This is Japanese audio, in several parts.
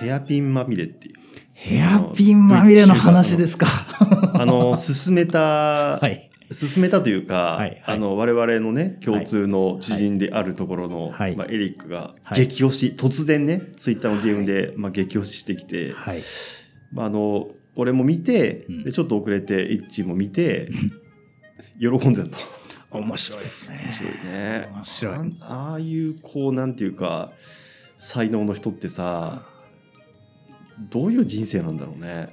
ヘアピンまみれっていう。ヘアピンまみれの話ですか？あの、進めた、はい。進めたというか、はいはいあの、我々のね、共通の知人であるところの、はいまあ、エリックがはい激推し、突然ね、ツイッターの DM で、まあ、激推ししてきて、はい。まあ、あの、俺も見て、うんでちょっと遅れて、イッチも見て、喜んでたと。面白いですね。面白いね。面白いああいう、こう、なんていうか、才能の人ってさ、どういう人生なんだろうね。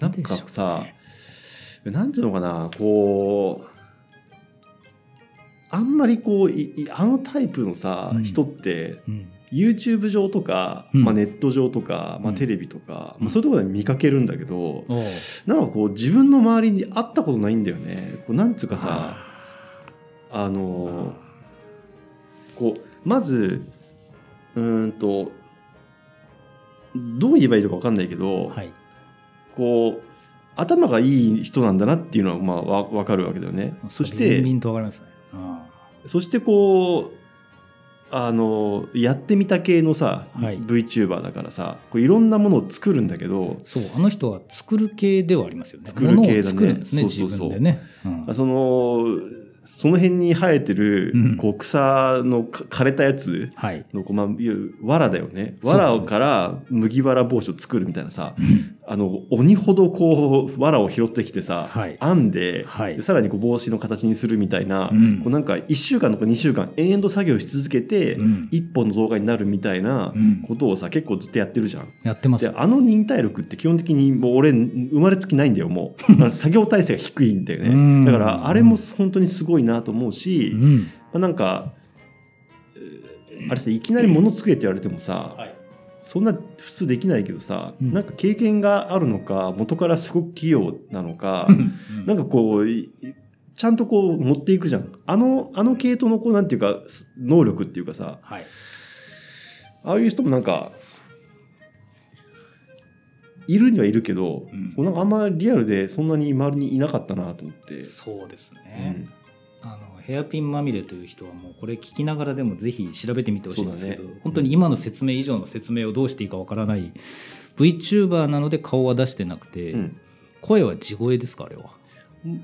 なんかさ、なんていうのかな、こう、あんまりこう、いいあのタイプのさ、うん。人って、うん。YouTube 上とか、うん。まあ、ネット上とか、まあ、うん。テレビとか、うん。まあ、そういうところで見かけるんだけど、おう。なんかこう自分の周りに会ったことないんだよね。こうなんつうかさ、あのこうまずうーんとどう言えばいいのか分かんないけど、はい。こう頭がいい人なんだなっていうのはまあわ分かるわけだよね。そしてビンとわかりますね。あそしてこうあのやってみた系のさ、はい VTuber だからさこういろんなものを作るんだけどそう、あの人は作る系ではありますよね。作る系だねね、そうそうそう自分でね。うんそのその辺に生えてる、うん。こう草のか枯れたやつはい。のこう、まあ、いう藁だよね。藁から麦わら帽子を作るみたいなさあの鬼ほどこう藁を拾ってきてさ、はい。編んで、はい。でさらにこう帽子の形にするみたいな、うん。こうなんか1週間とか2週間延々と作業し続けて、うん。一本の動画になるみたいなうん。ことをさ結構ずっとやってるじゃん。やってます。で。あの忍耐力って基本的にもう俺生まれつきないんだよもう。作業体制が低いんだようん。ねだからあれも本当にすごいなと思うし、うん。まあなんかえーあれさいきなり物作れって言われてもさ、はい。そんな普通できないけどさ、うんなんか経験があるのか元からすごく器用なのか、なんかこういちゃんとこう持っていくじゃんあのあの系統のこうなんていうか能力っていうかさはい。ああいう人もなんかいるにはいるけど、うんなんかあんまリアルでそんなに周りにいなかったなと思って。そうですうね。んあのヘアピンまみれという人はもうこれ聞きながらでもぜひ調べてみてほしいんですけど、ね。本当に今の説明以上の説明をどうしていいかわからない VTuber なので顔は出してなくて、うん。声は地声ですかあれは？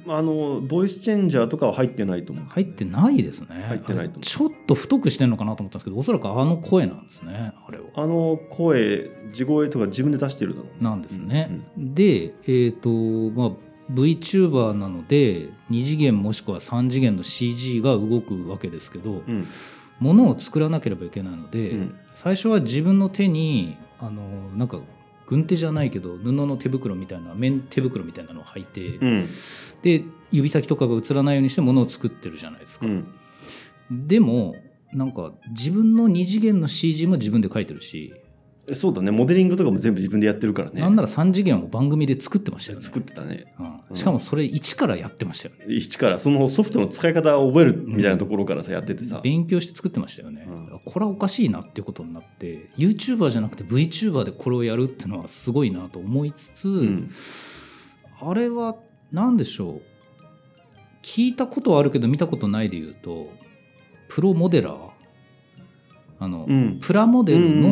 あのボイスチェンジャーとかは入ってないと思う。入ってないですね。入ってないとちょっと太くしてるのかなと思ったんですけどおそらくあの声なんですねあれは。あの声地声とか自分で出してるだろう。ねなんですね、でえっ、とまあ VTuber なので2次元もしくは3次元の CG が動くわけですけど、うん。ものを作らなければいけないので、うん。最初は自分の手にあのなんか軍手じゃないけど布の手袋みたいな面手袋みたいなのを履いて、うん。で指先とかが映らないようにしてものを作ってるじゃないですか、うん。でもなんか自分の2次元の CG も自分で描いてるし、そうだね。モデリングとかも全部自分でやってるからね。なんなら3次元も番組で作ってましたよね。作ってたね。うん。しかもそれ一からやってましたよね。一から。そのソフトの使い方を覚えるみたいなところからさやっててさ、勉強して作ってましたよね、うん。これはおかしいなっていうことになって YouTuber じゃなくて VTuber でこれをやるっていうのはすごいなと思いつつ、うん。あれは何でしょう。聞いたことはあるけど見たことないで言うとプロモデラー。あの、うん。プラモデルの、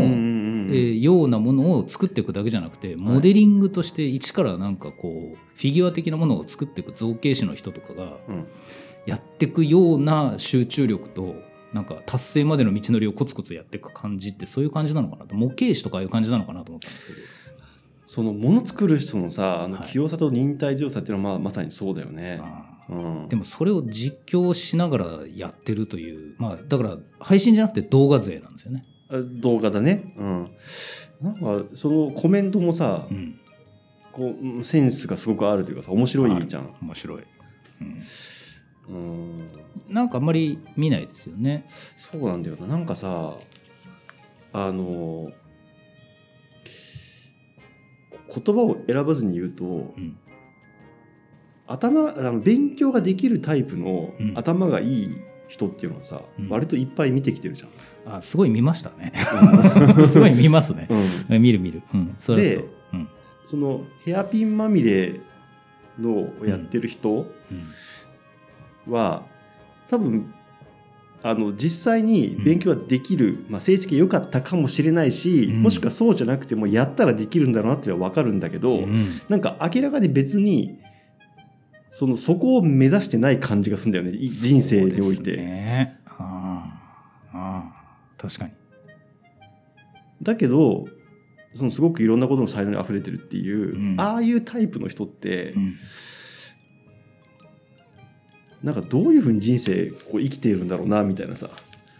えーようなものを作っていくだけじゃなくてモデリングとして一からなんかこうフィギュア的なものを作っていく造形師の人とかがうん。やっていくような集中力となんか達成までの道のりをコツコツやっていく感じってそういう感じなのかなと。模型師とかああいう感じなのかなと思ったんですけど。そのもの作る人のさあのはい。器用さと忍耐強さっていうのはまあまさにそうだよね、あうん。ーでもそれを実況しながらやってるというまあだから配信じゃなくて動画勢なんですよね。動画だね。うん。なんかそのコメントもさ、うん、こううんセンスがすごくあるというかさ面白いじゃん、面白い、うん、うん、なんかあんまり見ないですよね。そうなんだよな。なんかさあの言葉を選ばずに言うとうん。頭あの勉強ができるタイプのうん。頭がいい人っていうのはさ、うん。割といっぱい見てきてるじゃん。あすごい見ましたね。すごい見ますね。うん。見る見る。うん、それはそう。ん。そのヘアピンまみれのをやってる人うん。は、多分あの実際に勉強ができる、まあ、成績が良かったかもしれないし、うん。もしくはそうじゃなくてもやったらできるんだろうなっていうのは分かるんだけど、うん。なんか明らかに別にそのそこを目指してない感じがするんだよね。い人生において。ね。ああああ確かに。だけどそのすごくいろんなことの才能に溢れてるっていう、うん。ああいうタイプの人って、うん。なんかどういうふうに人生こう生きているんだろうなみたいなさ。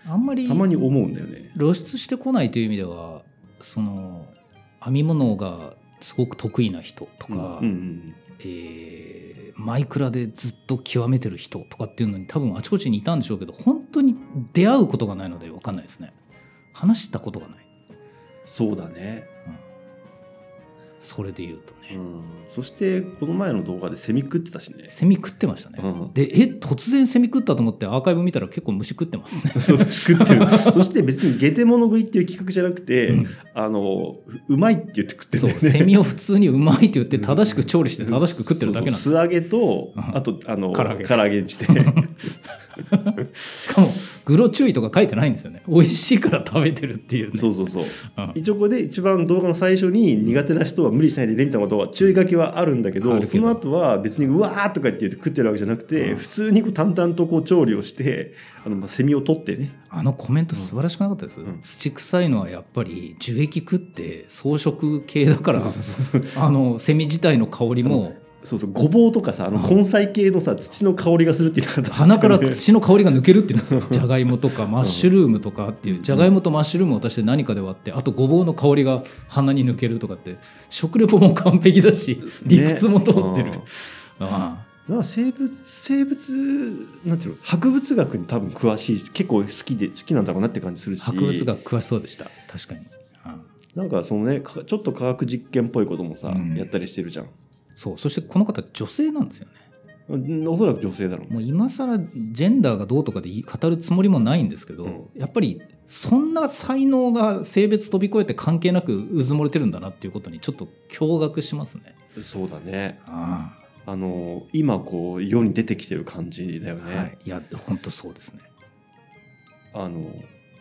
あんまりたまに思うんだよね。露出してこないという意味ではその編み物がすごく得意な人とか、うんうん。えーマイクラでずっと極めてる人とかっていうのに多分あちこちにいたんでしょうけど本当に出会うことがないので分かんないですね。話したことがない、そうだね、それで言うとね、うん、そしてこの前の動画でセミ食ってたしね。セミ食ってましたね、うん。でえ突然セミ食ったと思ってアーカイブ見たら結構虫食ってますね。そう食ってる。そして別にゲテモノ食いっていう企画じゃなくて、うん。あのううまいって言って食ってるんそうだよね。セミを普通にうまいって言って正しく調理して正しく食ってるだけなんです。素揚げと、うん。あとあの唐揚げ。唐揚げにして。しかもグロ注意とか書いてないんですよね。美味しいから食べてるっていうね。そうそうそう。うん。一応これで一番動画の最初に苦手な人は無理しないでねみたいなことは注意書きはあるんだけどその後は別にうわーとかって言って食ってるわけじゃなくて、うん。普通にこう淡々とこう調理をしてあのまあセミを取ってね。あのコメント素晴らしくなかったです、うん。土臭いのはやっぱり樹液食って草食系だからあのセミ自体の香りもそうそうごぼうとかさあのうん。根菜系のさ土の香りがするって言ったです鼻からね土の香りが抜けるっていうんですよじゃがいもとかマッシュルームとかっていうじゃがいもとマッシュルームを足して何かで割ってあとごぼうの香りが鼻に抜けるとかって食レポも完璧だし理屈も通ってる、ねあなんか生物生物なんていうの？博物学に多分詳しい結構好きで好きなんだろうなって感じするし。あ博物学詳しそうでした。確かに、あ。なんかそのねかちょっと科学実験っぽいこともさ、うん。やったりしてるじゃんそうそしてこの方女性なんですよね。うんおそらく女性だろう。ねもう今更ジェンダーがどうとかで語るつもりもないんですけど、うん。やっぱりそんな才能が性別飛び越えて関係なくうずもれてるんだなっていうことにちょっと驚愕しますね。そうだね。ああ。の今こう世に出てきてる感じだよね、はい、いや本当そうですね。あの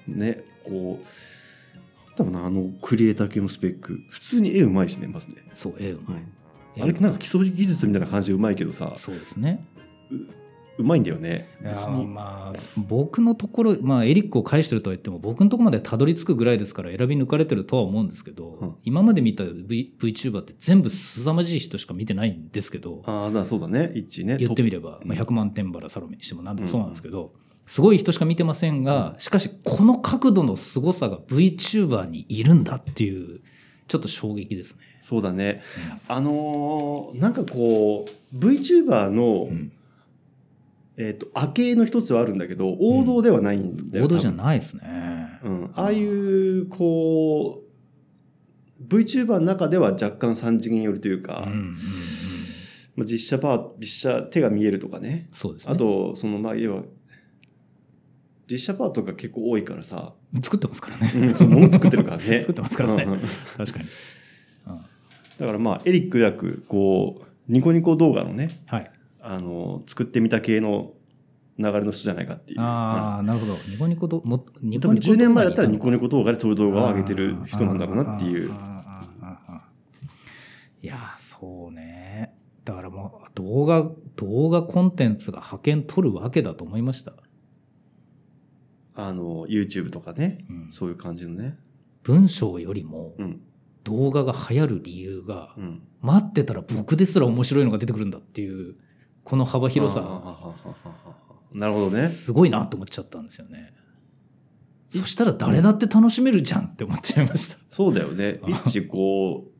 ねこう多分なあのクリエイター系のスペック普通に絵うまいしねまずね、そう絵うまい。あれなんか基礎技術みたいな感じでうまいけどさ。そうですね。うまいんだよね。まあ僕のところ、まあ、エリックを返してるとは言っても僕のところまでたどり着くぐらいですから選び抜かれてるとは思うんですけど、うん。今まで見た v VTuber って全部凄まじい人しか見てないんですけど、ああそうだね。一致ね。言ってみれば、うんまあ、100万点バラサロメにしても何でもそうなんですけど、すごい人しか見てませんが、しかしこの角度の凄さが VTuber にいるんだっていうちょっと衝撃ですね。そうだね。あのーなんかこう VTuber の、うん。えっ、と明けの一つはあるんだけど王道ではないんだよ、王道じゃい、ないですね。うん、ああいうこう VTuber の中では若干三次元寄りというか、うんうんうん、まあ、実写パー実写手が見えるとかね。そうですね。あとそのまあ要は実写パートが結構多いからさ、作ってますからね。うん、そう物作ってるからね。作ってますからね。うんうん。確かに。うん。だからまあエリック役こうニコニコ動画のねはい。あの作ってみた系の流れの人じゃないかっていう。ああ、なるほど。ニコニコどもニ多分10年前だったらニコニココ動画でそういう動画を上げてる人なんだろうなっていう。いやーそうね。だからもう動画動画コンテンツが派遣取るわけだと思いました、あの YouTube とかね、うん。そういう感じのね。文章よりもうん。動画が流行る理由がうん。待ってたら僕ですら面白いのが出てくるんだっていうこの幅広さ。なるほどね。すごいなと思っちゃったんですよね。そしたら誰だって楽しめるじゃんって思っちゃいました。そうだよね。あ 一致こ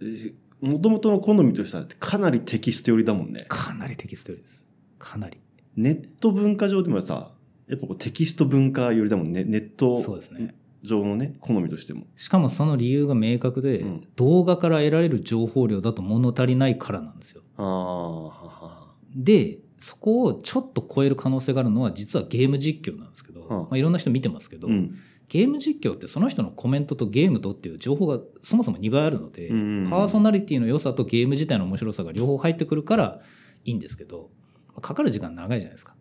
うもともとの好みとしてはかなりテキスト寄りだもんね。かなりテキストです。かなり。ネット文化上でもさやっぱこうテキスト文化寄りだもんね。ネット上のね好みとしても。しかもその理由が明確で、うん。動画から得られる情報量だと物足りないからなんですよ。でそこをちょっと超える可能性があるのは実はゲーム実況なんですけど、うん。まあ、いろんな人見てますけど、うん。ゲーム実況ってその人のコメントとゲームとっていう情報がそもそも2倍あるので、うんパーソナリティの良さとゲーム自体の面白さが両方入ってくるからいいんですけどかかる時間長いじゃないですか。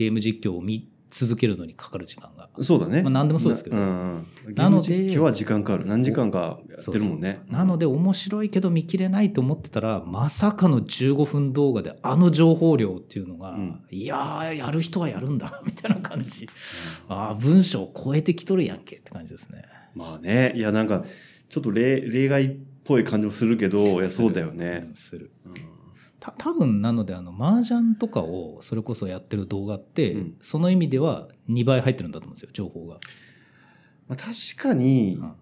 ゲーム実況を見続けるのにかかる時間が。そうだね。まあ何でもそうですけどなうん。なのでゲーム実況は時間かかる。何時間かやってるもんね。なので面白いけど見切れないと思ってたらまさかの15分動画であの情報量っていうのが、うんいやーやる人はやるんだ みたいな感じ、ああ文章を超えてきとるやんけって感じですねまあね。いや、なんか、ちょっと例例外っぽい感じもするけど、いや、そうだよねう。んするうんた多分なのであの麻雀とかをそれこそやってる動画って、うん。その意味では2倍入ってるんだと思うんですよ情報が、まあ、確かにう、ん。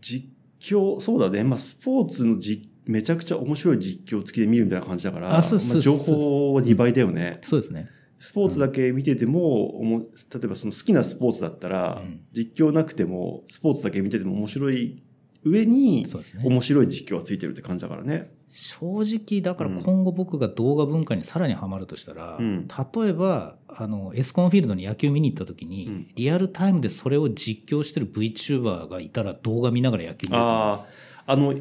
実況、そうだね。まあ、スポーツのじめちゃくちゃ面白い実況付きで見るみたいな感じだから、まあ、情報は2倍だよね。そうですね。スポーツだけ見てても、おも例えばその好きなスポーツだったら、うん。実況なくても、スポーツだけ見てても面白い上に、面白い実況がついてるって感じだからね。正直だから今後僕が動画文化にさらにはまるとしたら、うん。例えばあのエスコンフィールドに野球見に行った時に、うん。リアルタイムでそれを実況してる VTuber がいたら動画見ながら野球見ると思います。あの、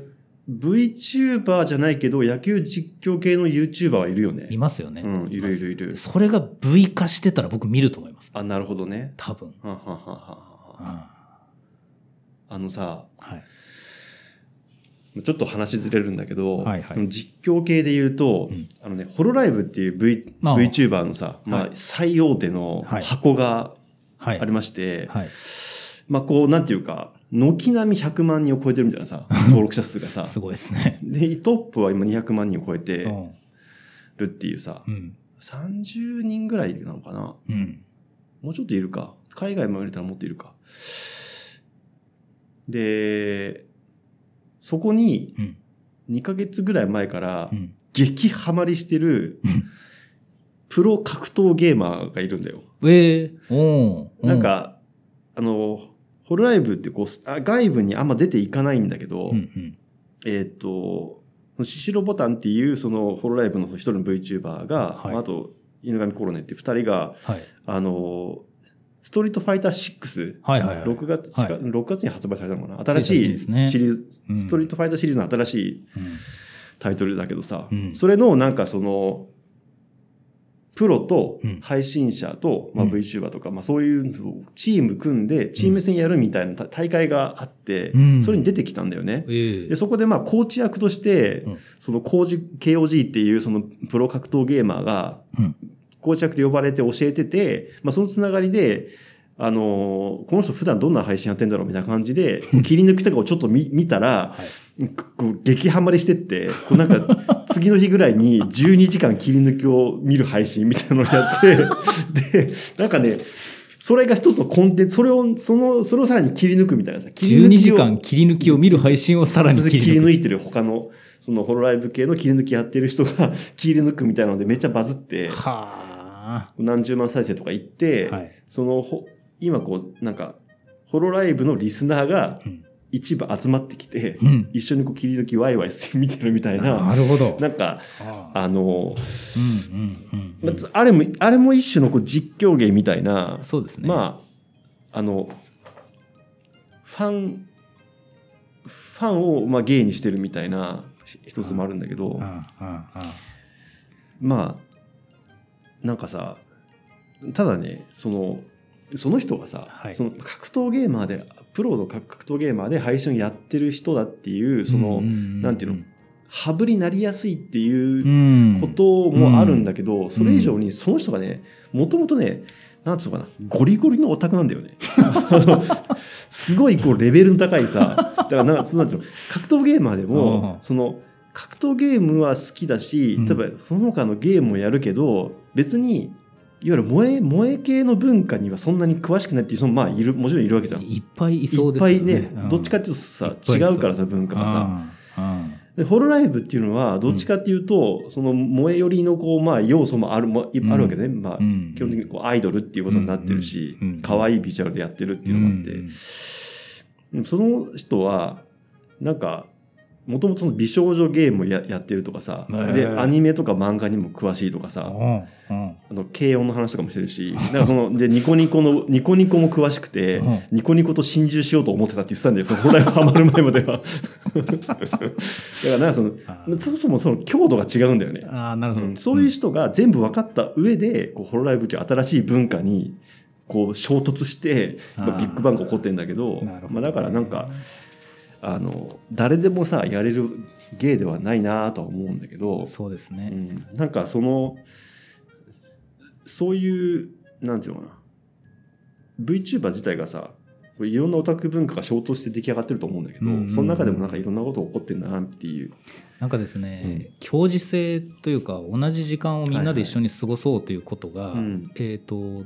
VTuber じゃないけど、野球実況系の YouTuber はいるよね。いますよね、うん、いるいるいる。それが V 化してたら僕見ると思います。あ、なるほどね。多分、はははははうん。はあのさ、はいちょっと話ずれるんだけど、はいはい。実況系で言うと、うん。あのね、ホロライブっていう v VTuber のさ、まあはい、最大手のはい。箱がはい。ありまして、はい。まあこう、なんていうか、軒並み100万人を超えてるみたいなさ、登録者数がさ。すごいですね。で、トップは今200万人を超えてうん。るっていうさ、うん。30人ぐらいなのかな？うん。もうちょっといるか。海外も入れたらもっといるか。で、そこにうん。2ヶ月ぐらい前からうん。激ハマりしてるプロ格闘ゲーマーがいるんだよ。ええおー。なんか、あの、ホロライブってこう、あ外部にあんま出ていかないんだけど、うんうん。えっ、と、シシロボタンっていうそのホロライブの一人の VTuber が、はい。あと、犬神コロネっていう二人が、はい。あの、ストリートファイター6、はいはいはい。6月、はい。6月に発売されたのかな？新しついシリーズ、うん。ストリートファイターシリーズの新しいうん。タイトルだけどさ、うん。それのなんかその、プロとうん。配信者と、まあ、うん。VTuber とか、まあそういうチーム組んで、チーム戦やるみたいな大会があって、うん。それに出てきたんだよね。ええ。でそこでまあコーチ役として、うん。そのコーチ KOG っていうそのプロ格闘ゲーマーがうんコーチ役で呼ばれて教えてて、まあ、そのつながりで、あのーこの人普段どんな配信やってんだろうみたいな感じで、切り抜きとかをちょっと見見たら、はい。こう激ハマりしてって、こうなんか次の日ぐらいに12時間切り抜きを見る配信みたいなのをやって、で、なんかね、それが一つのコンテンツ、それを、その、それをさらに切り抜くみたいなさ、切り抜12きを時間切り抜きを見る配信をさらに切り抜く。切り抜いてる他の、そのホロライブ系の切り抜きやってる人が切り抜くみたいなのでめっちゃバズって、は何十万再生とかいって、あ、はい。その、ほ今こう、なんか、ホロライブのリスナーがうん。一部集まってきて、うん、一緒にこう切り抜きワイワイ見てるみたいな、なるほど。なんか、あの、ああれも、あれも一種のこう実況芸みたいな、そうですね。まあ、あの、ファン、ファンをまあ芸にしてるみたいな一つもあるんだけど、まあ、なんかさ、ただね、その、その人がさ、はい。その格闘ゲーマーで、プロの格闘ゲーマーで配信をやってる人だっていう、その、なんていうの、羽振りなりやすいっていううん。こともあるんだけど、それ以上にその人がね、もともとね、なんつうのかな、ゴリゴリのオタクなんだよね。すごいこうレベルの高いさ、だからなんかなんていうの、格闘ゲーマーでも、うん。その、格闘ゲームは好きだし、うん。例えばその他のゲームもやるけど、別に、いわゆる萌え、萌え系の文化にはそんなに詳しくないっていう、そのまあいる、もちろんいるわけじゃん。いいっぱいいそうっですよぱいね、うん。どっちかっていうとさ、違うからさ、文化がさ。ああでホロライブっていうのはどっちかっていうと、その萌え寄りのこう、まあ、要素もあるもあるわけね、まあう、ん。基本的にこうアイドルっていうことになってるしうん。うん。可愛いビジュアルでやってるっていうのがあって、うん。うん。その人はなんかもともと美少女ゲームをややってるとかさ、でアニメとか漫画にも詳しいとかさ、うんうん。あの軽音の話とかもしてるし、なんかそのでニコニコのニコニコも詳しくて、うん。ニコニコと心中しようと思ってたって言ってたんだよ。その放題がハマる前までは。だからなんかそのあそもそもその強度が違うんだよね。あーなるほど、うん。そういう人が全部分かった上で、こうホロライブっていう新しい文化にこう衝突して、ビッグバンが起こってんだけどまあ、だからなんかあの誰でもさやれる芸ではないなとは思うんだけど、そうですね、うん、なんかそのそういうなんていうのかな。VTuber 自体がさいろんなオタク文化が衝突して出来上がってると思うんだけど、うんうんうん。その中でもなんかいろんなことが起こってんだなっていう。なんかですね、うん。共時性というか同じ時間をみんなで一緒に過ごそうということが、うん。えっ、と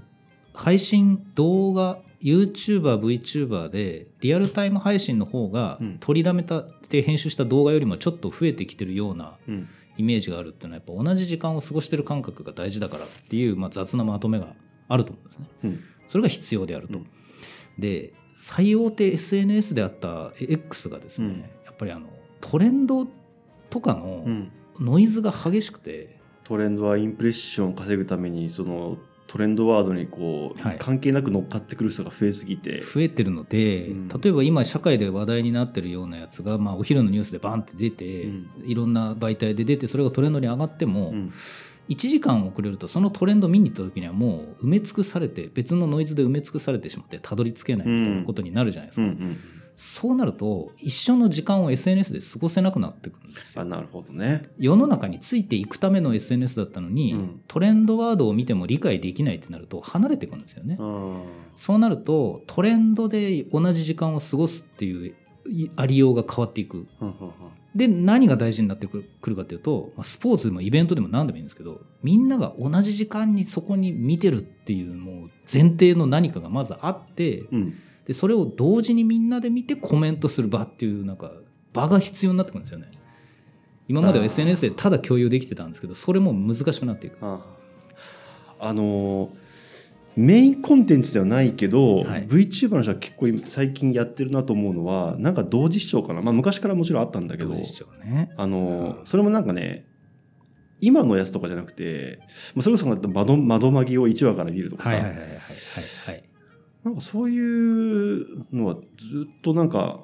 配信動画 YouTuber、VTuber でリアルタイム配信の方がうん。取りだめたで編集した動画よりもちょっと増えてきてるようなうん。イメージがあるっていうのはやっぱ同じ時間を過ごしてる感覚が大事だからっていう、まあ、雑なまとめがあると思うんですね。うん。それが必要であると。うん。で最大手 SNS であった X がですね、うん。やっぱりあのトレンドとかのうん。ノイズが激しくて、トレンドはインプレッションを稼ぐためにそのトレンドワードにこう、はい。関係なく乗っかってくる人が増えすぎて、増えてるので、うん。例えば今社会で話題になってるようなやつが、まあ、お昼のニュースでバンって出て、うん。いろんな媒体で出てそれがトレンドに上がっても、うん。1時間遅れるとそのトレンド見に行った時にはもう埋め尽くされて別のノイズで埋め尽くされてしまってたどり着けないみたいなことになるじゃないですか、うんうんそうなると一緒の時間を SNS で過ごせなくなってくるんですよ。あなるほどね。世の中についていくための SNS だったのに、うん。トレンドワードを見ても理解できないってなると離れていくんですよね、そうなるとトレンドで同じ時間を過ごすっていういありようが変わっていく。で何が大事になってくるかというとまあスポーツでもイベントでも何でもいいんですけどみんなが同じ時間にそこに見てるっていうもう前提の何かがまずあってうんでそれを同時にみんなで見てコメントする場っていうなんか場が必要になってくるんですよね。今までは SNS でただ共有できてたんですけどそれも難しくなっていく。ああのーメインコンテンツではないけど、はい。VTuber の人は結構今最近やってるなと思うのはなんか同時視聴かな、まあ、昔からもちろんあったんだけどね。あのーそれもなんかね今のやつとかじゃなくてまあそれこそ窓窓まぎを1話から見るとかさ、はいはいはいはいはいはいなんかそういうのはずっとなんか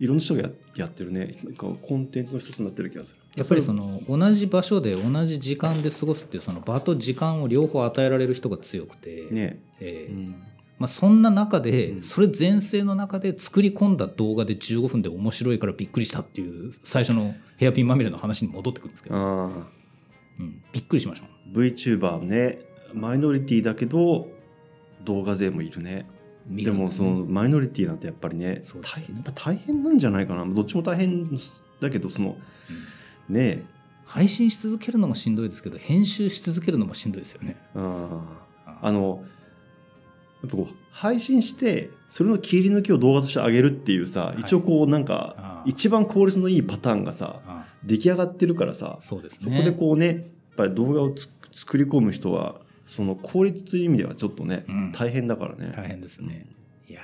いろんな人がややってるね。なんかコンテンツの一つになってる気がする。やっぱりその同じ場所で同じ時間で過ごすってその場と時間を両方与えられる人が強くて、ね、えーうん。まあ、そんな中で、うん。それ全盛の中で作り込んだ動画で15分で面白いからびっくりしたっていう最初のヘアピンまみれの話に戻ってくるんですけど、うん、びっくりしました VTuber ね。マイノリティだけど動画勢もいるね。でもそのマイノリティなんてやっぱりねそうですよね。大やっぱ大変なんじゃないかな。どっちも大変だけどそのうん。ね配信し続けるのもしんどいですけど編集し続けるのもしんどいですよね。あああのやっぱこう配信してそれの切り抜きを動画として上げるっていうさ、い。一応こうなんあかあ一番効率のいいパターンがさあ出来上がってるからさそうですね。そこでこうねやっぱり動画をつ作り込む人はその効率という意味ではちょっとね、うん大変だからね。大変ですね。いや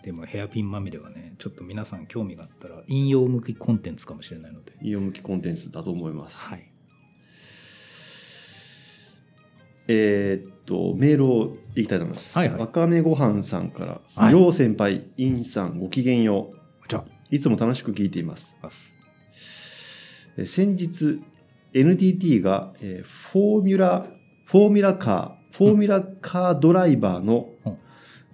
ーでもヘアピンまみれはねちょっと皆さん興味があったら引用向きコンテンツかもしれないので。いい向きコンテンツだと思います。はい。えーっと、メールをいきたいと思います。はいはいわかめごはんさんから、はいよう先輩、インさん、ごきげんよじゃう。いつも楽しく聞いています。先日、NTT が、えーフォーミュラ、フォーミュラカー、フォーミュラカードライバーの、うん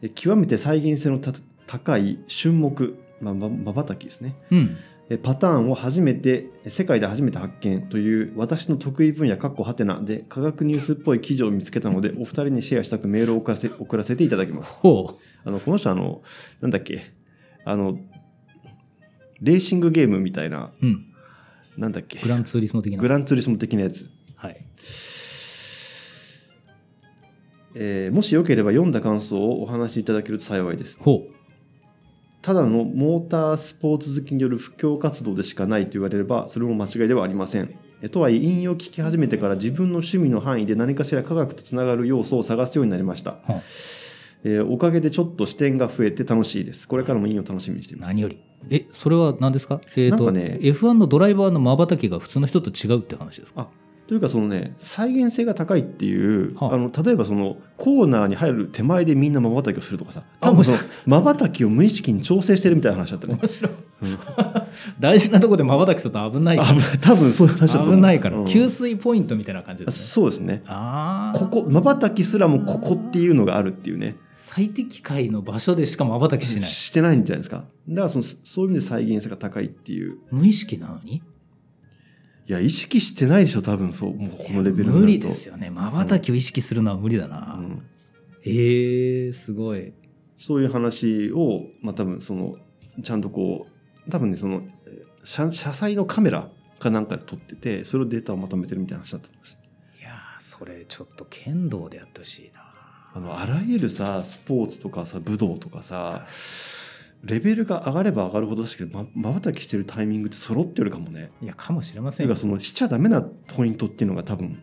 えー極めて再現性のた高い瞬目、まばたきですね。うん。えパターンを初めて世界で初めて発見という私の得意分野かっこはてなで科学ニュースっぽい記事を見つけたので お二人にシェアしたくメールを送らせ送らせていただきますほあのこの人あのなんだっけあのレーシングゲームみたいなう。うん。なんだっけグランツーリスモ的な。グランツーリスモ的なやつ、はい。えーもしよければ読んだ感想をお話しいただけると幸いですほただのモータースポーツ好きによる布教活動でしかないと言われればそれも間違いではありません。えとはいえ引用を聞き始めてから自分の趣味の範囲で何かしら科学とつながる要素を探すようになりました。はえーおかげでちょっと視点が増えて楽しいです。これからもいいの楽しみにしています。何より。え、それは何ですか？えっ、と、なんかね F1 のドライバーの瞬きが普通の人と違うって話ですか？というかそのね再現性が高いっていう、はああの例えばそのコーナーに入る手前でみんなまばたきをするとかさ多分まばたきを無意識に調整してるみたいな話だったね。面白い。うん大事なとこで瞬きすると危ない。危ない多分そういう話だと危ないから、うん給水ポイントみたいな感じですね。そうですね。ここまばたきすらもここっていうのがあるっていうね最適解の場所でしか瞬きしない。してないんじゃないですかだからそのそういう意味で再現性が高いっていう無意識なのに？いや意識してないでしょ多分そうもうこのレベルになると無理ですよね。瞬きを意識するのは無理だな。うんええー、すごい。そういう話を、まあ、多分そのちゃんとこう多分ねそのえー車車載のカメラかなんかで撮っててそれをデータをまとめてるみたいな話だと思いますいやーそれちょっと剣道でやってほしいな。あのあらゆるさスポーツとかさ武道とかさレベルが上がれば上がるほど確かにまばたきしてるタイミングって揃ってるかもねいや、かもしれませんよそれが。そのしちゃダメなポイントっていうのが多分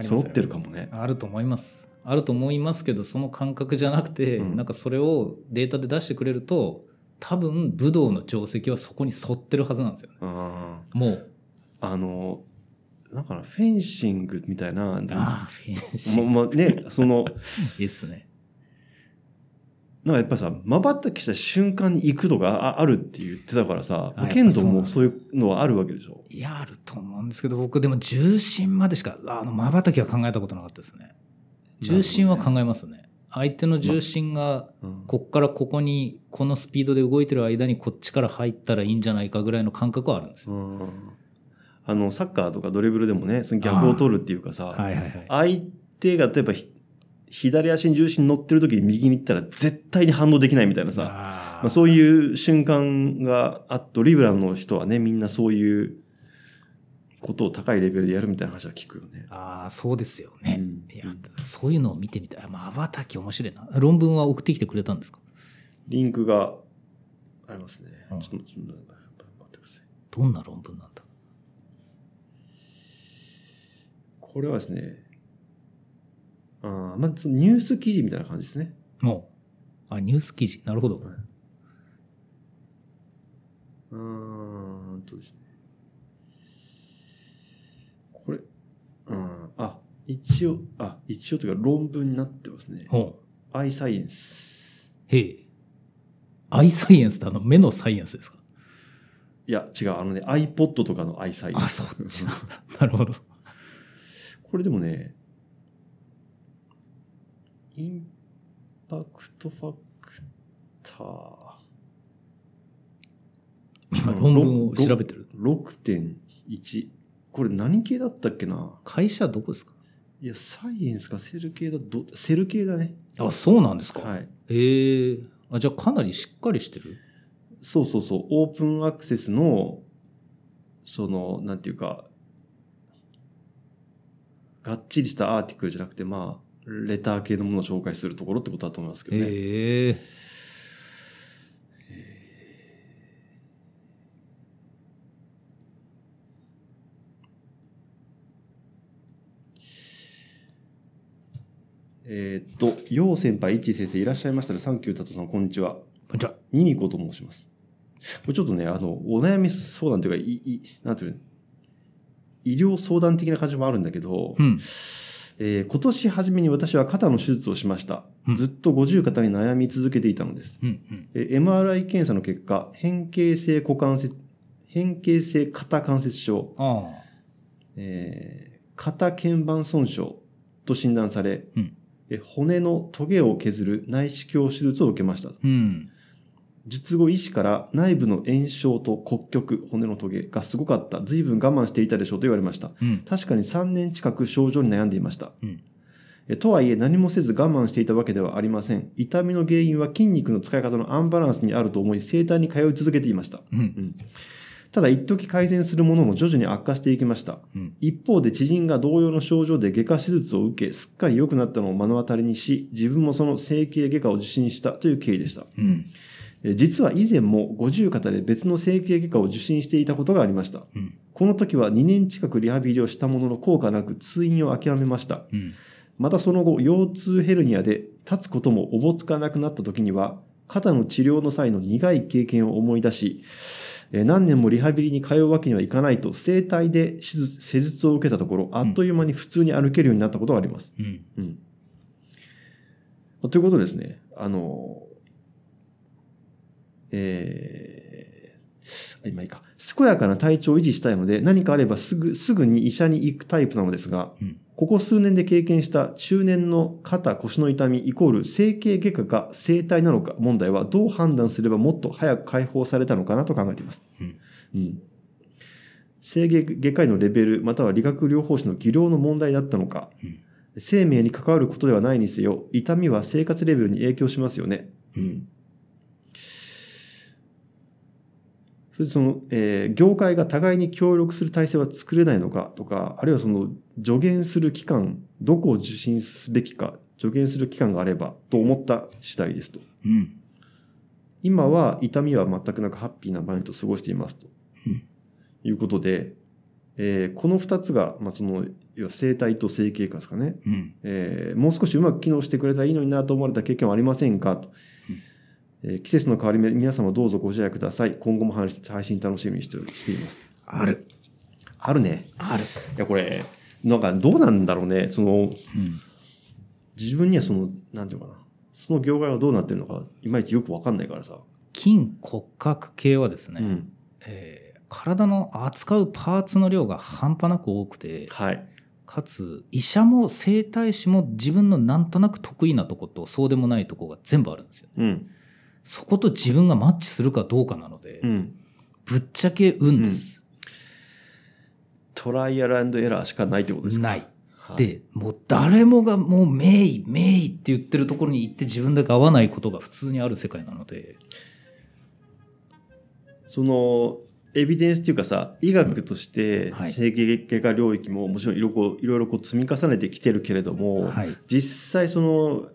揃ってるかもねあると思います。あると思いますけど、その感覚じゃなくて、うんなんかそれをデータで出してくれると、多分武道の定石はそこに沿ってるはずなんですよね。あもう、ーあのなんかなフェンシングみたいなああ、フェンシングもまねその いいっすね。なんかやっぱさまばたきした瞬間に行くのがああるって言ってたからさあ剣道もそういうのはあるわけでしょ？いや、あると思うんですけど、僕でも重心までしか、あの、瞬きは考えたことなかったですね。重心は考えますね。相手の重心が、うんこっからここに、このスピードで動いてる間にこっちから入ったらいいんじゃないかぐらいの感覚はあるんですよ。うんあのサッカーとかドリブルでもねその逆を取るっていうかさはいはいはい。相手が例えばひ左足に重心乗ってる時に右に行ったら絶対に反応できないみたいなさあまあ、そういう瞬間があドリブラーの人はねみんなそういうことを高いレベルでやるみたいな話は聞くよね。あーそうですよね。うんいや、そういうのを見てみたい。まばたき面白いな。論文は送ってきてくれたんですか？リンクがありますね。うんちょっとちょっと待ってください。どんな論文なんだ？これはですね、あーまあ、そのニュース記事みたいな感じですね。もう。あ、ニュース記事。なるほど。うーんとですね。これ、うん、あ、一応、あ、一応というか論文になってますね。ほう。アイサイエンス。へえ。アイサイエンスってあの目のサイエンスですか？いや、違う、あのね、iPod とかのアイサイエンあ、ス。そっちな。なるほど。これでもね、インパクトファクター。今論文を調べてる。6.1。これ何系だったっけな？会社どこですか？いや、サイエンスかセル系だ、どセル系だね。あ、そうなんですか。はい。ええあ、じゃあかなりしっかりしてる？そうそうそう。オープンアクセスの、その、なんていうか、がっちりしたアーティクルじゃなくて、まあ、レター系のものを紹介するところってことだと思いますけどね。えええーっと、楊先輩、一先生いらっしゃいましたら、サンキュータトさん、こんにちは。じゃあ、ミミコと申します。これちょっとね、あの、お悩み相談というか、い、い、なんていうの？医療相談的な感じもあるんだけど、うん。えー今年初めに私は肩の手術をしました。うんずっと五十肩に悩み続けていたのです。うん。うん。えー MRI 検査の結果、変形性股関節、変形性肩関節症。えー肩腱板損傷と診断され、うんえー骨のトゲを削る内視鏡手術を受けました。うん。術後医師から内部の炎症と骨極、骨のトゲがすごかった。随分我慢していたでしょうと言われました。うん。確かに3年近く症状に悩んでいました。うんえとはいえ何もせず我慢していたわけではありません。痛みの原因は筋肉の使い方のアンバランスにあると思い、整体に通い続けていました。うん。ただ一時改善するものの徐々に悪化していきました。うん。一方で知人が同様の症状で外科手術を受け、すっかり良くなったのを目の当たりにし、自分もその整形外科を受診したという経緯でした。うん。え実は以前も五十肩で別の整形外科を受診していたことがありました。うん。この時は2年近くリハビリをしたものの効果なく通院を諦めました。うん。またその後、腰痛ヘルニアで立つこともおぼつかなくなった時には、肩の治療の際の苦い経験を思い出し、えー何年もリハビリに通うわけにはいかないと、整体で手術施術を受けたところ、あっという間に普通に歩けるようになったことがあります。うんうん。ということですね。あの、えー、今いいか。健やかな体調を維持したいので、何かあればすぐ、すぐに医者に行くタイプなのですが、うんここ数年で経験した中年の肩、腰の痛みイコール整形外科か整体なのか問題はどう判断すればもっと早く解放されたのかなと考えています。うんうん。整形外科医のレベル、または理学療法士の技量の問題だったのか、うん生命に関わることではないにせよ、痛みは生活レベルに影響しますよね。うんそれでその、えー業界が互いに協力する体制は作れないのかとか、あるいはその助言する機関、どこを受診すべきか、助言する機関があればと思った次第ですと。うん今は痛みは全くなくハッピーな毎日を過ごしていますと。うんいうことで、えーこの二つが、まあ、その、要は生体と整形外科ですかね。うんえーもう少しうまく機能してくれたらいいのになと思われた経験はありませんかと。えー季節の変わり目、皆様どうぞご自愛ください。今後も配信楽しみにしてしています。あるあるね。あるいや、これ、なんかどうなんだろうね。その、うん自分にはその、なんていうのかな。その業界がどうなってるのか、いまいちよくわかんないからさ。筋骨格系はですね、うん。えー体の扱うパーツの量が半端なく多くてはい。かつ医者も整体師も自分のなんとなく得意なとことそうでもないとこが全部あるんですようん。そそこと自分がマッチするかどうかなので、うん。ぶっちゃけ運です、トライアルエラーしかないってことですか？ない。はい、でもう誰もがもう名医名医って言ってるところに行って自分だけ合わないことが普通にある世界なので。その、エビデンスっていうかさ、医学として整形外科領域ももちろんいろいろこういろいろこう積み重ねてきてるけれども、はい。実際その、す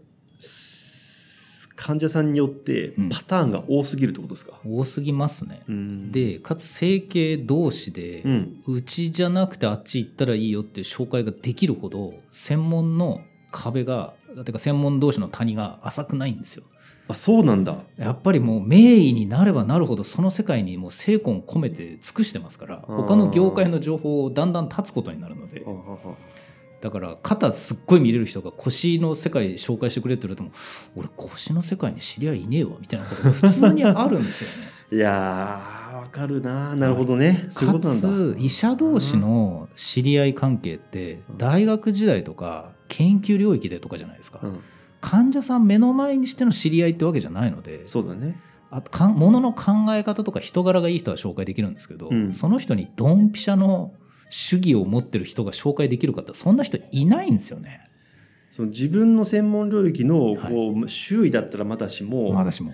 患者さんによってうん。パターンが多すぎるってことですか、多すぎますね、うん、でかつ整形同士で、うん。うちじゃなくてあっち行ったらいいよっていう紹介ができるほど専門の壁がてか専門同士の谷が浅くないんですよ。あ、そうなんだ。やっぱりもう名医になればなるほどその世界にもう精魂込めて尽くしてますから他の業界の情報をだんだん断つことになるので。はははだから肩すっごい見れる人が腰の世界紹介してくれって言われても俺腰の世界に知り合いいねえわみたいなことが普通にあるんですよね。いやー、わかるななるほどね。か。つ医者同士の知り合い関係って大学時代とか研究領域でとかじゃないですか、うん、患者さん目の前にしての知り合いってわけじゃないのでそうだね。あかんものの考え方とか人柄がいい人は紹介できるんですけど、うんその人にドンピシャの主義を持ってる人が紹介できるかってそんな人いないんですよね。その自分の専門領域のはい。こう、周囲だったらまだしも、私も、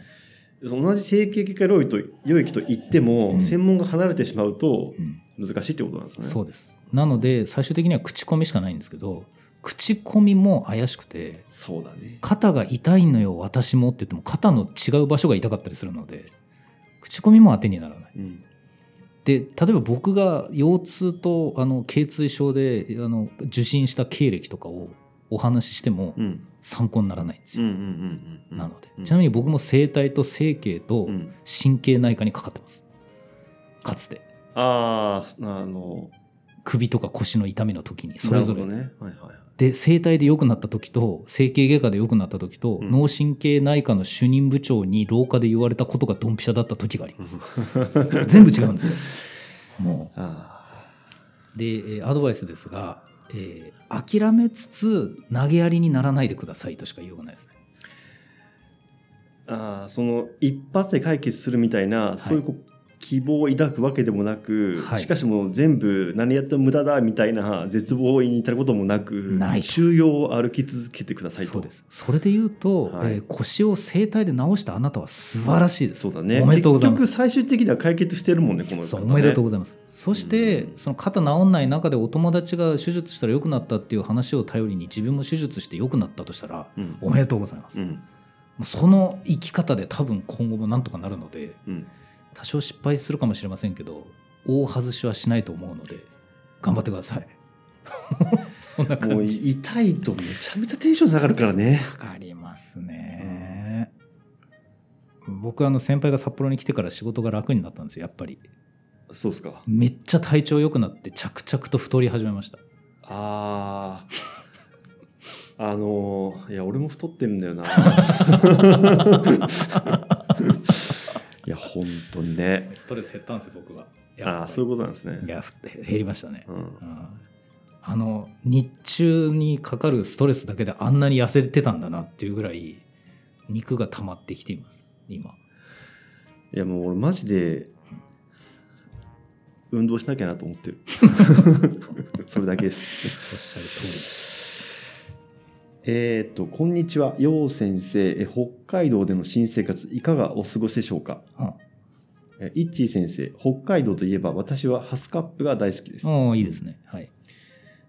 その同じ整形外科領域と領域と言っても、うん。専門が離れてしまうとうん。難しいってことなんですね。そうです。なので最終的には口コミしかないんですけど口コミも怪しくてそうだね。肩が痛いのよ私もって言っても肩の違う場所が痛かったりするので口コミも当てにならない。うん。で例えば僕が腰痛とあの頸椎症であの受診した経歴とかをお話ししてもうん。参考にならないんですよ。なので、うんちなみに僕も整体と整形とうん。神経内科にかかってますかつてああ、あの、首とか腰の痛みの時にそれぞれ、ね。はいはいはい。で整体で良くなった時と整形外科で良くなった時と、うん。脳神経内科の主任部長に廊下で言われたことがドンピシャだった時があります。全部違うんですよ。もあうでえーアドバイスですが、えー諦めつつ投げやりにならないでくださいとしか言いようがないですね。ーあー、その一発で解決するみたいな、そういうこう希望を抱くわけでもなく、はいしかしもう全部何やっても無駄だみたいな絶望に至ることもなく、収容を歩き続けてくださいと。そうですそれで言うと、はいえー腰を整体で治したあなたは素晴らしいです、そうだね。おめでとうございます結局最終的には解決してるもんね、この方ねおめでとうございますそして、うんその肩治んない中でお友達が手術したら良くなったっていう話を頼りに自分も手術して良くなったとしたらうん。おめでとうございます、もうん。うその生き方で多分今後もなんとかなるのでうん。多少失敗するかもしれませんけど大外しはしないと思うので頑張ってください そんなも感じ。う痛いとめちゃめちゃテンション下がるからね。かかりますね。僕あの先輩が札幌に来てから仕事が楽になったんですよやっぱりそうですか。めっちゃ体調良くなって着々と太り始めましたああ。あのーいや、俺も太ってるんだよな。いや、本当にね。ストレス減ったんですよ僕はああ、そういうことなんですねい。やふ減りましたね、うんうんあの日中にかかるストレスだけであんなに痩せてたんだなっていうぐらい肉が溜まってきています今いや、もう俺マジで、運動しなきゃなと思ってる。それだけです。おっしゃる通えっと、こんにちは。よう先生え、北海道での新生活、いかがお過ごしでしょうか？りえいっちー先生、北海道といえば私はハスカップが大好きです。うんおーいいですねはい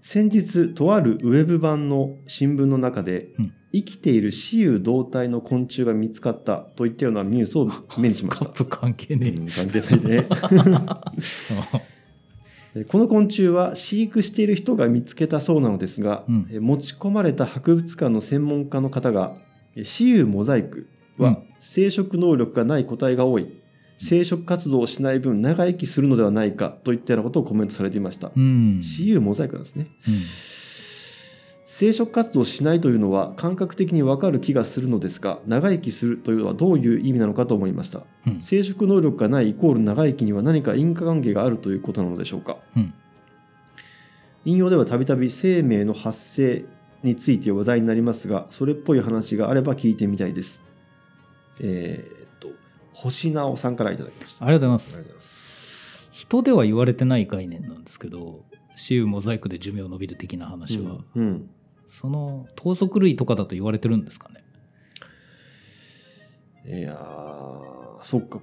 先日、とあるウェブ版の新聞の中で、うん生きている雌雄同体の昆虫が見つかったといったようなニュースを目にしました。カップ関係ねうん関係ないね。えこの昆虫は飼育している人が見つけたそうなのですが、うん。え持ち込まれた博物館の専門家の方が、え雌雄モザイクはうん。生殖能力がない個体が多い、生殖活動をしない分長生きするのではないかといったようなことをコメントされていました。うん。雌雄モザイクなんですね。うん生殖活動をしないというのは感覚的にわかる気がするのですが長生きするというのはどういう意味なのかと思いました。うん。生殖能力がないイコール長生きには何か因果関係があるということなのでしょうか。うん。引用ではたびたび生命の発生について話題になりますがそれっぽい話があれば聞いてみたいです。えーっと星直さんからいただきました。ありがとうございます。人では言われてない概念なんですけど雌雄モザイクで寿命伸びる的な話は、うんうんその頭足類とかだと言われてるんですかね？いやーそっか。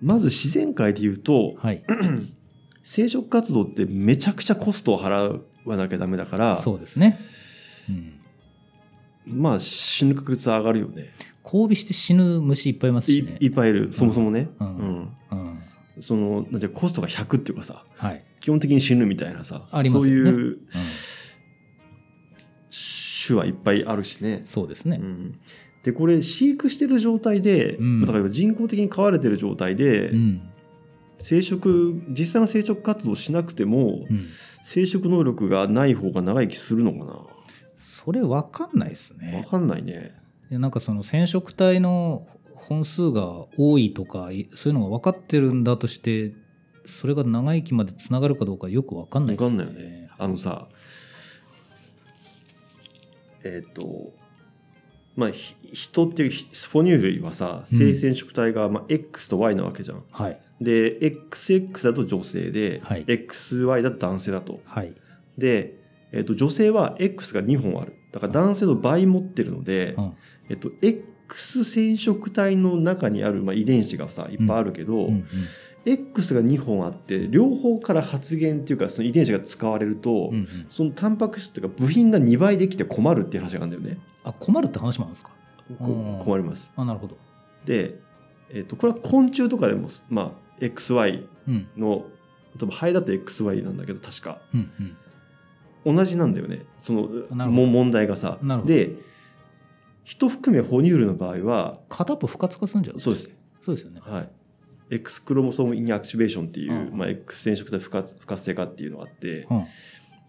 まず自然界で言うとはい。生殖活動ってめちゃくちゃコストを払わなきゃダメだからそうですね、うん、まあ死ぬ確率は上がるよね。交尾して死ぬ虫いっぱいいますいしね。いっぱいいる。そもそもね、ううん。んうん。そのなんていうかコストが100っていうかさはい、基本的に死ぬみたいなさありますよね。そういう種はいっぱいあるしね。うん、そうですね、うん、でこれ飼育してる状態で、うん。だから人工的に飼われてる状態で、うん。生殖実際の生殖活動しなくても、うん、生殖能力がない方が長生きするのかな。それ分かんないですわねかんないね。でなんかその染色体の本数が多いとかいそういうのが分かってるんだとしてそれが長生きまでつながるかどうかよく分かんないですわかんないよね。あのさ、えっ、と、まあ、ひ人っていうひ哺乳類はさ、うん。性染色体が、まあ、X と Y なわけじゃん。はい。で、XX だと女性で、はい。XY だと男性だと。はい、で、えっと女性は X が2本ある。だから男性の倍持ってるので、うん。えっと X 染色体の中にある、まあ、遺伝子がさいっぱいあるけど、うんうん、X が2本あって両方から発現っていうかその遺伝子が使われると、うんうん。そのタンパク質っていうか部品が2倍できて困るっていう話があるんだよね。あ困るって話もあるんですか？困ります。あなるほど、で、えっとこれは昆虫とかでも、まあ、XY うん。の多分ハエだと XY なんだけど確か。うんうん、同じなんだよね。その問題がさ。で人含め哺乳類の場合は片っぽ不活化するんじゃないそうです。そうですよね。はい。X クロモソームインアクティベーションっていう、うん。まあ、X 染色体不活不活性化っていうのがあって、うん。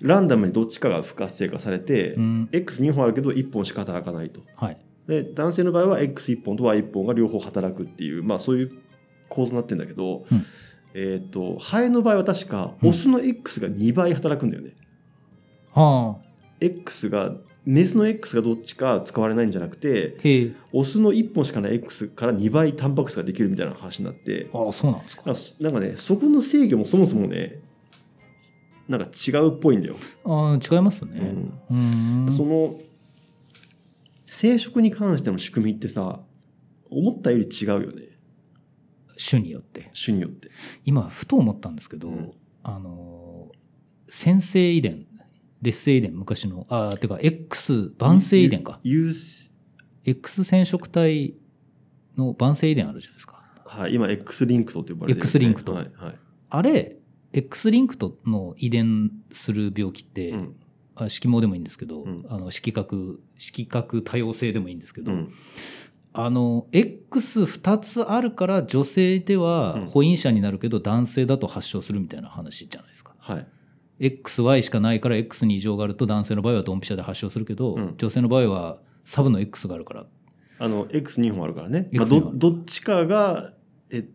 ランダムにどっちかが不活性化されて、うん。X2 本あるけど1本しか働かないと。はい。で、男性の場合は X1 本と Y1 本が両方働くっていう、まあそういう構図になってるんだけど、うん。えっ、と、ハエの場合は確か、うんオスの X が2倍働くんだよね。はあ。X が、メスの X がどっちか使われないんじゃなくて、オスの1本しかない X から2倍タンパク質ができるみたいな話になって、ああそうなんですか。なんかね、そこの制御もそもそもね、なんか違うっぽいんだよ。ああ違いますね。うん。うーん。その生殖に関しての仕組みってさ思ったより違うよね。種によって。種によって。今ふと思ったんですけど、うん。あの先生遺伝劣性遺伝昔の。ああてか X 晩性遺伝か。X 染色体の伴性遺伝あるじゃないですか。はい、今 X リンクトって呼ばれてる、X リンクト。はいはい、あれ X リンクとの遺伝する病気って、うん。あ色盲でもいいんですけど、うん。あの色覚色覚多様性でもいいんですけど、うん。あの X2 つあるから女性ではうん。保因者になるけど男性だと発症するみたいな話じゃないですか。はい XY しかないから X に異常があると男性の場合はドンピシャで発症するけど、うん。女性の場合はサブの X があるから。あの X2 本あるからね、まあ、X2 どどっちかがえ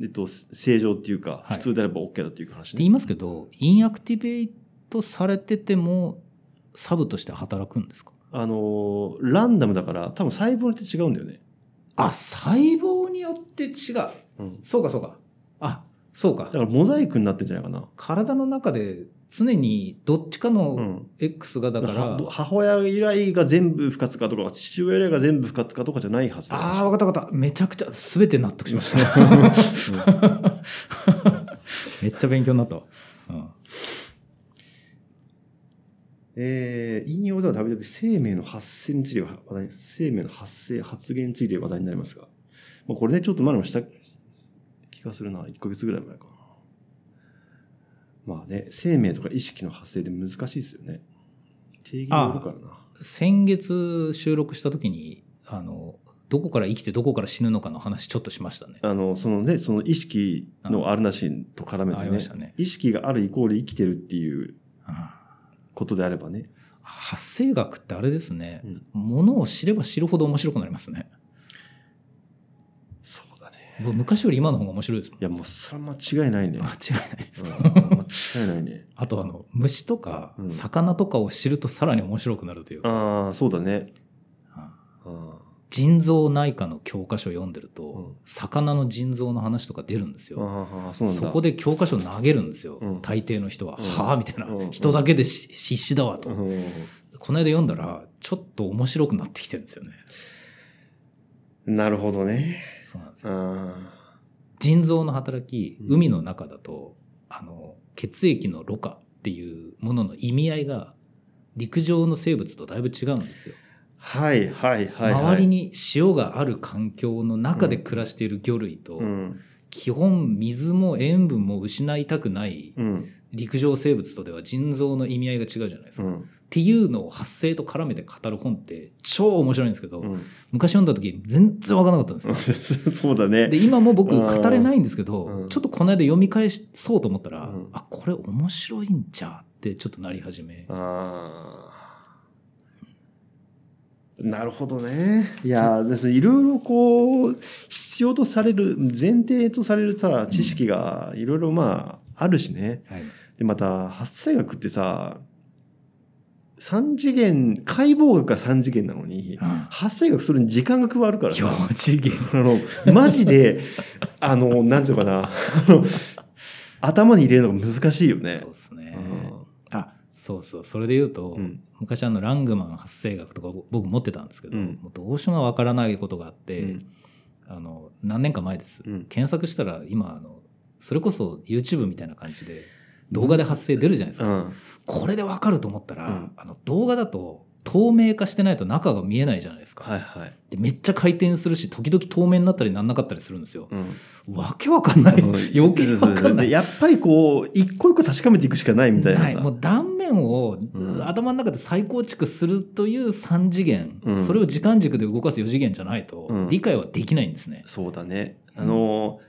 えっと正常っていうかはい。普通であれば OK だっていう話ね、って言いますけどインアクティベートされててもサブとして働くんですか？あのランダムだから多分細胞によって違うんだよね、あ細胞によって違う。うん、そうかそうか。あそうか。だからモザイクになってんじゃないかな。体の中で常にどっちかうのん。X がだから、は母親由来が全部不活かとか父親由来が全部不活かとかじゃないはずだよ。ああ分かった分かった。めちゃくちゃ全て納得しました、めっちゃ勉強になったわ、うん。えー引用では WW 生命の発生について話題生命の発生発言について話題になりますが、まあ、これねちょっと前にもした気がするな。1ヶ月ぐらい前かな。まあね生命とか意識の発生で難しいですよね。定義によるからな。先月収録した時にあのどこから生きてどこから死ぬのかの話ちょっとしましたね。あのそのねその意識のあるなしと絡めてありねましたね。意識があるイコール生きてるっていううん。ことであればね。発生学ってあれですね、うん。ものを知れば知るほど面白くなりますね昔より今の方が面白いですもんいやもうそれは間違いないね、間違いない。うん、間違いないね。あとあの虫とかうん。魚とかを知るとさらに面白くなるというか、ああそうだね。うんあ腎臓内科の教科書を読んでると、うん。魚の腎臓の話とか出るんですよ。あそこで教科書投げるんですよ、うん。大抵の人は。うん。はあみたいな、うん。人だけでし必死だわと、うん。この間読んだらちょっと面白くなってきてるんですよね。なるほどねそうなんですよ。あ腎臓の働きうん。海の中だと、あの血液のろ過っていうものの意味合いが陸上の生物とだいぶ違うんですよ。はいはいはい、はい、周りに塩がある環境の中で暮らしている魚類と、うん。基本水も塩分も失いたくないうん。陸上生物とでは腎臓の意味合いが違うじゃないですか。っうんていうのを発生と絡めて語る本って超面白いんですけど、うん。昔読んだ時全然分からなかったんですよ。そうだね。で今も僕語れないんですけど、うん。ちょっとこの間読み返そうと思ったら、うん。あこれ面白いんじゃってちょっとなり始め。なるほどね。いやですいろいろこう必要とされる前提とされるさ知識がいろいろまああるしね。はい。でまた発生学ってさ3次元解剖学が3次元なのに発生学それに時間が加わるからさ4次元。あのマジで あのなんていうのかな。あの頭に入れるのが難しいよね。そうですね、うん。あそうそう。それで言うと、うん。昔あのラングマン発生学とか僕持ってたんですけど、うん。もうどうしようもわからないことがあって、うん。あの何年か前です、うん。検索したら今あのそれこそ YouTube みたいな感じで動画で発生出るじゃないですか、うんこれでわかると思ったら、うん。あの動画だと透明化してないと中が見えないじゃないですか、はいはい。でめっちゃ回転するし時々透明になったりなんなかったりするんですよ、うん。わけわかんない、余計わかんない。でやっぱりこう一個一個確かめていくしかないみたいなさ。はいもう断面をうん。頭の中で再構築するという3次元、うん。それを時間軸で動かす4次元じゃないとうん。理解はできないんですね。そうだね。あの、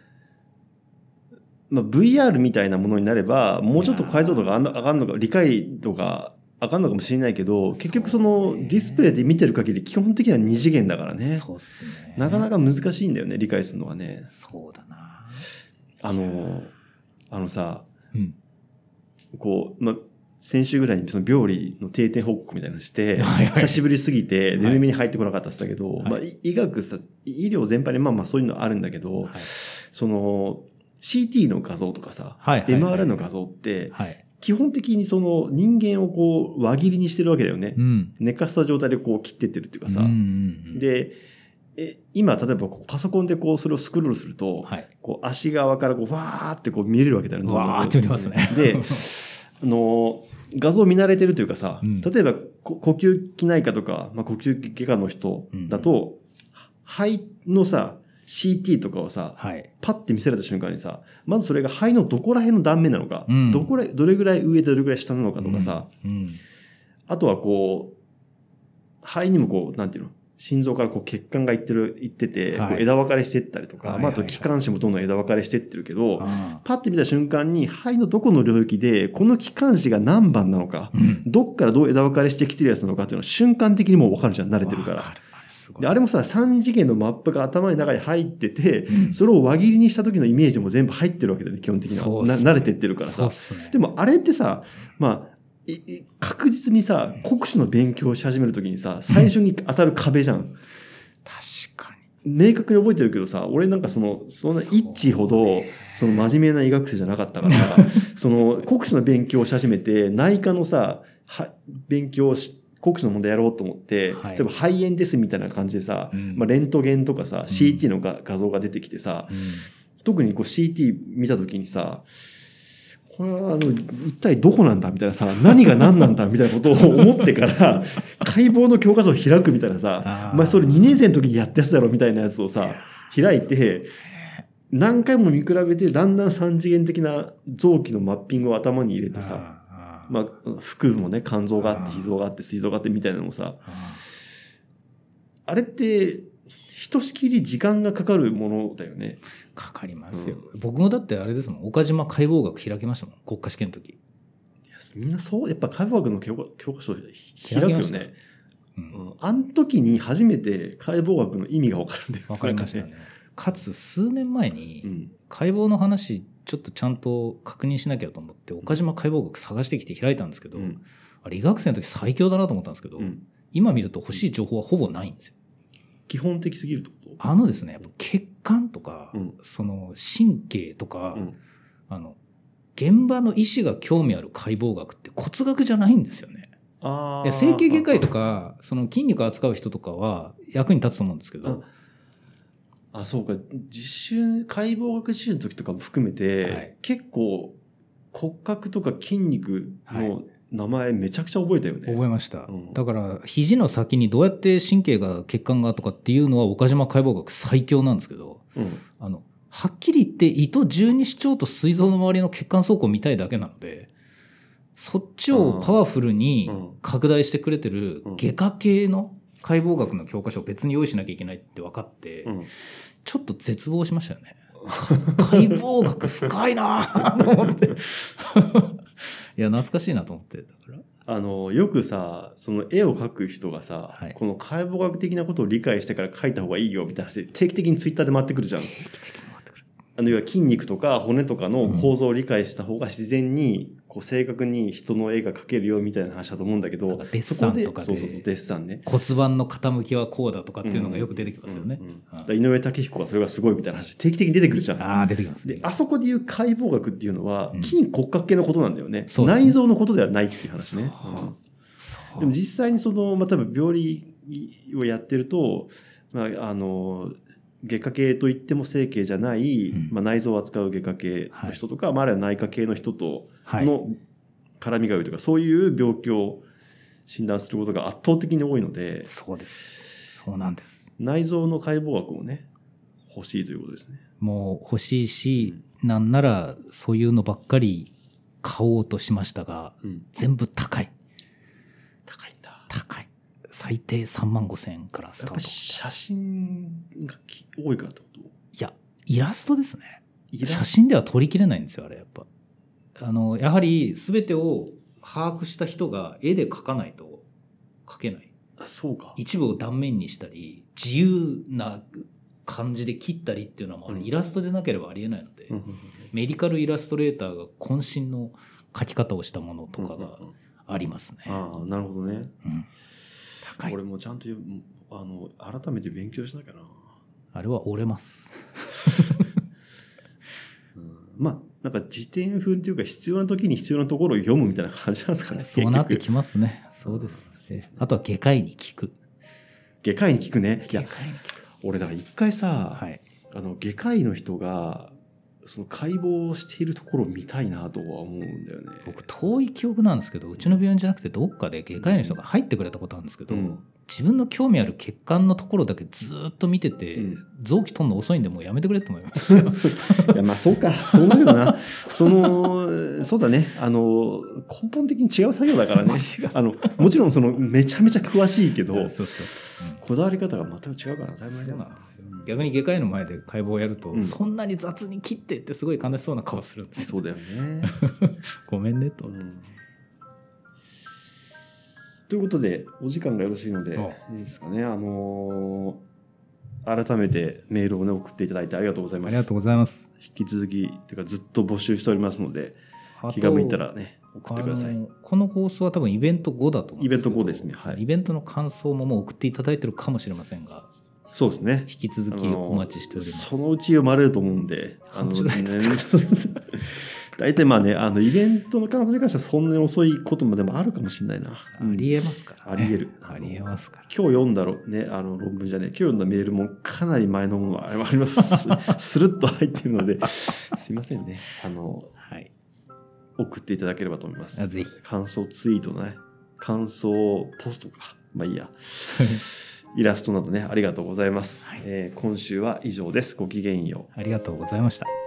まあ、VR みたいなものになればもうちょっと解像度が上がんの上がんのか理解度が上がるのかもしれないけど結局そのディスプレイで見てる限り基本的には2次元だからねそうっすね。なかなか難しいんだよね理解するのはねそうだな。あのあのさうん。こう、まあ、先週ぐらいにその病理の定点報告みたいなのして、はいはい久しぶりすぎて全然目に入ってこなかったっつったけど、はいまあ、い医学さ、医療全般にまあまあそういうのあるんだけど、はい。その CT の画像とかさ、はいはいはい MRI の画像って、はい。基本的にその人間をこう輪切りにしてるわけだよね。うん。寝かせた状態でこう切ってってるっていうかさ。うんうんうん、で、え今例えばパソコンでこうそれをスクロールすると、はい。こう足側からこうわーってこう見れるわけだよね。わーって見れますねで、あの、画像見慣れてるというかさ、うん例えばこ呼吸器内科とか、まあ、呼吸器外科の人だと、肺のさ、CT とかをさはい。パッて見せられた瞬間にさまずそれが肺のどこら辺の断面なのか、うん。どこらどれぐらい上とどれぐらい下なのかとかさ、うんあとはこう肺にもこうなんていうの心臓からこう血管がいってるいってて、はい。こう枝分かれしていったりとか、はいはいまあ、あと気管支もどんどん枝分かれしていってるけど、あパッて見た瞬間に肺のどこの領域でこの気管支が何番なのか、どっからどう枝分かれしてきてるやつなのかっていうのは瞬間的にもう分かるじゃん慣れてるからであれもさ3次元のマップが頭の中に入ってて、うん。それを輪切りにした時のイメージも全部入ってるわけだよね基本的には、ね。な慣れてってるからさ。ね。でもあれってさまあ確実にさ国試の勉強をし始める時にさ最初に当たる壁じゃん。確かに。明確に覚えてるけどさ俺なんかそのそんな一致ほどその真面目な医学生じゃなかったから その国試の勉強をし始めて内科のさは勉強をし国試の問題やろうと思って、はい。例えば肺炎ですみたいな感じでさ、うん。まあ、レントゲンとかさ CT のが、画像が出てきてさうん。特にこう CT 見た時にさこれはあの一体どこなんだみたいなさ何が何なんだみたいなことを思ってから 解剖の教科書を開くみたいなさまあ、それ2年生の時にやったやつだろみたいなやつをさ開いて何回も見比べてだんだん三次元的な臓器のマッピングを頭に入れてさ、まあ、腹部もね肝臓があって脾臓があって膵臓があってみたいなのもさああれってひとしきり時間がかかるものだよね。ーかかりますよ、僕もだってあれですもん。岡島解剖学開きましたもん。国家試験の時、いやみんなそうやっぱ解剖学の教科書開くよね。う、うん。ん、あの時に初めて解剖学の意味が分かるんだよわかりましたね。かつ数年前に、うん。解剖の話ちょっとちゃんと確認しなきゃと思って岡島解剖学探してきて開いたんですけど、うん。あれ医学生の時最強だなと思ったんですけど、うん。今見ると欲しい情報はほぼないんですよ。基本的すぎるってこと？あのですねやっぱ血管とか、うん。その神経とか、うん。あの現場の医師が興味ある解剖学って骨学じゃないんですよね。整形外科医とかその筋肉扱う人とかは役に立つと思うんですけど、あそうか。実習解剖学実習の時とかも含めて、はい。結構骨格とか筋肉はの名前めちゃくちゃ覚えたよね、覚えました、うん。だから肘の先にどうやって神経が血管がとかっていうのは岡島解剖学最強なんですけどうん。あのはっきり言って胃と十二指腸と膵臓の周りの血管倉庫を見たいだけなのでそっちをパワフルにうん。拡大してくれてるうん。外科系の解剖学の教科書を別に用意しなきゃいけないって分かって、うんちょっと絶望しましたよね。解剖学深いなぁと 思って。いや、懐かしいなと思って。だから。あのよくさその絵を描く人がさ、はいこの解剖学的なことを理解してから描いた方がいいよみたいな話で定期的にツイッターで回ってくるじゃん。定期的に回ってくる。あの要は筋肉とか骨とかの構造を理解した方が自然にこう正確に人の絵が描けるよみたいな話だと思うんだけどデッサンとかで。そうそうそうデッサン。ね。骨盤の傾きはこうだとかっていうのがよく出てきますよね。井上武彦がそれがすごいみたいな話定期的に出てくるじゃん。あー、出てきますね。であそこでいう解剖学っていうのはうん。筋骨格系のことなんだよね,、内臓のことではないっていう話ね。でも実際にその、まあ、多分病理をやってると、まあ、あの外科系といっても整形じゃない、うんまあ、内臓を扱う外科系の人とか、まあ、あるいは内科系の人とはい。の絡みが良いとか、そういう病気を診断することが圧倒的に多いのでそうです。そうなんです。内臓の解剖学もね欲しいということですね。もう欲しいし、なんならそういうのばっかり買おうとしましたが、うん、全部高い。高いんだ。高い。最低3万5千円からスタート。写真がき多いからってこと？いや、イラストですね。写真では撮りきれないんですよ、あれ、やっぱ。あの、やはり全てを把握した人が絵で描かないと描けない。あそうか。一部を断面にしたり、自由な感じで切ったりっていうのはもうんイラストでなければありえないので、うんうんうんメディカルイラストレーターが渾身の描き方をしたものとかがうんうんうんありますね。ああなるほどね。うん高い俺。もちゃんとあの改めて勉強しなきゃな。あれは折れます。うんまあなんか辞典風っていうか必要な時に必要なところを読むみたいな感じなんですかね。そうなってきますね。そうです。あとは外科医に聞く。外科医に聞くね。いや外科医に聞く。俺だから一回さ、はい。あの外科医の人がその解剖をしているところを見たいなとは思うんだよね。僕遠い記憶なんですけどうちの病院じゃなくてどっかで外科医の人が入ってくれたことあるんですけど、うん自分の興味ある血管のところだけずっと見てて、うん。臓器取るの遅いんでもうやめてくれって思いますよ。いやまあそうか。そうなるよな。そのそうだね。あの根本的に違う作業だからね。あのもちろんそのめちゃめちゃ詳しいけど そうん。こだわり方が全く違うから当たり前だな。逆に外科医の前で解剖をやると、うん。そんなに雑に切ってってすごい悲しそうな顔するんですよ。そうだよね、ごめんねと、うんということでお時間がよろしいのであいいですかね。あのー改めてメールをね送っていただいてありがとうございます。ありがとうございます。引き続きていうかずっと募集しておりますので気が向いたらね送ってください。この放送は多分イベント後だと思うんですけどイベント後ですね。はい。イベントの感想ももう送っていただいてるかもしれませんがそうですね。引き続きお待ちしております。そのうち読まれると思うんで、あの半年ぐらい経ってね、大体まあね、あのイベントの感想に関してはそんなに遅いこともでもあるかもしれないな。あうんりえますから、ね、ありえるありえますから今日読んだろね、あの論文じゃね今日読んだメールもかなり前のものがあります。スルッと入ってるので、すいませんね。あの、はい送っていただければと思いますあ。ぜひ感想ツイートね、感想ポストか。まあいいや。イラストなどね、ありがとうございます。はいえー今週は以上です。ごきげんよう。ありがとうございました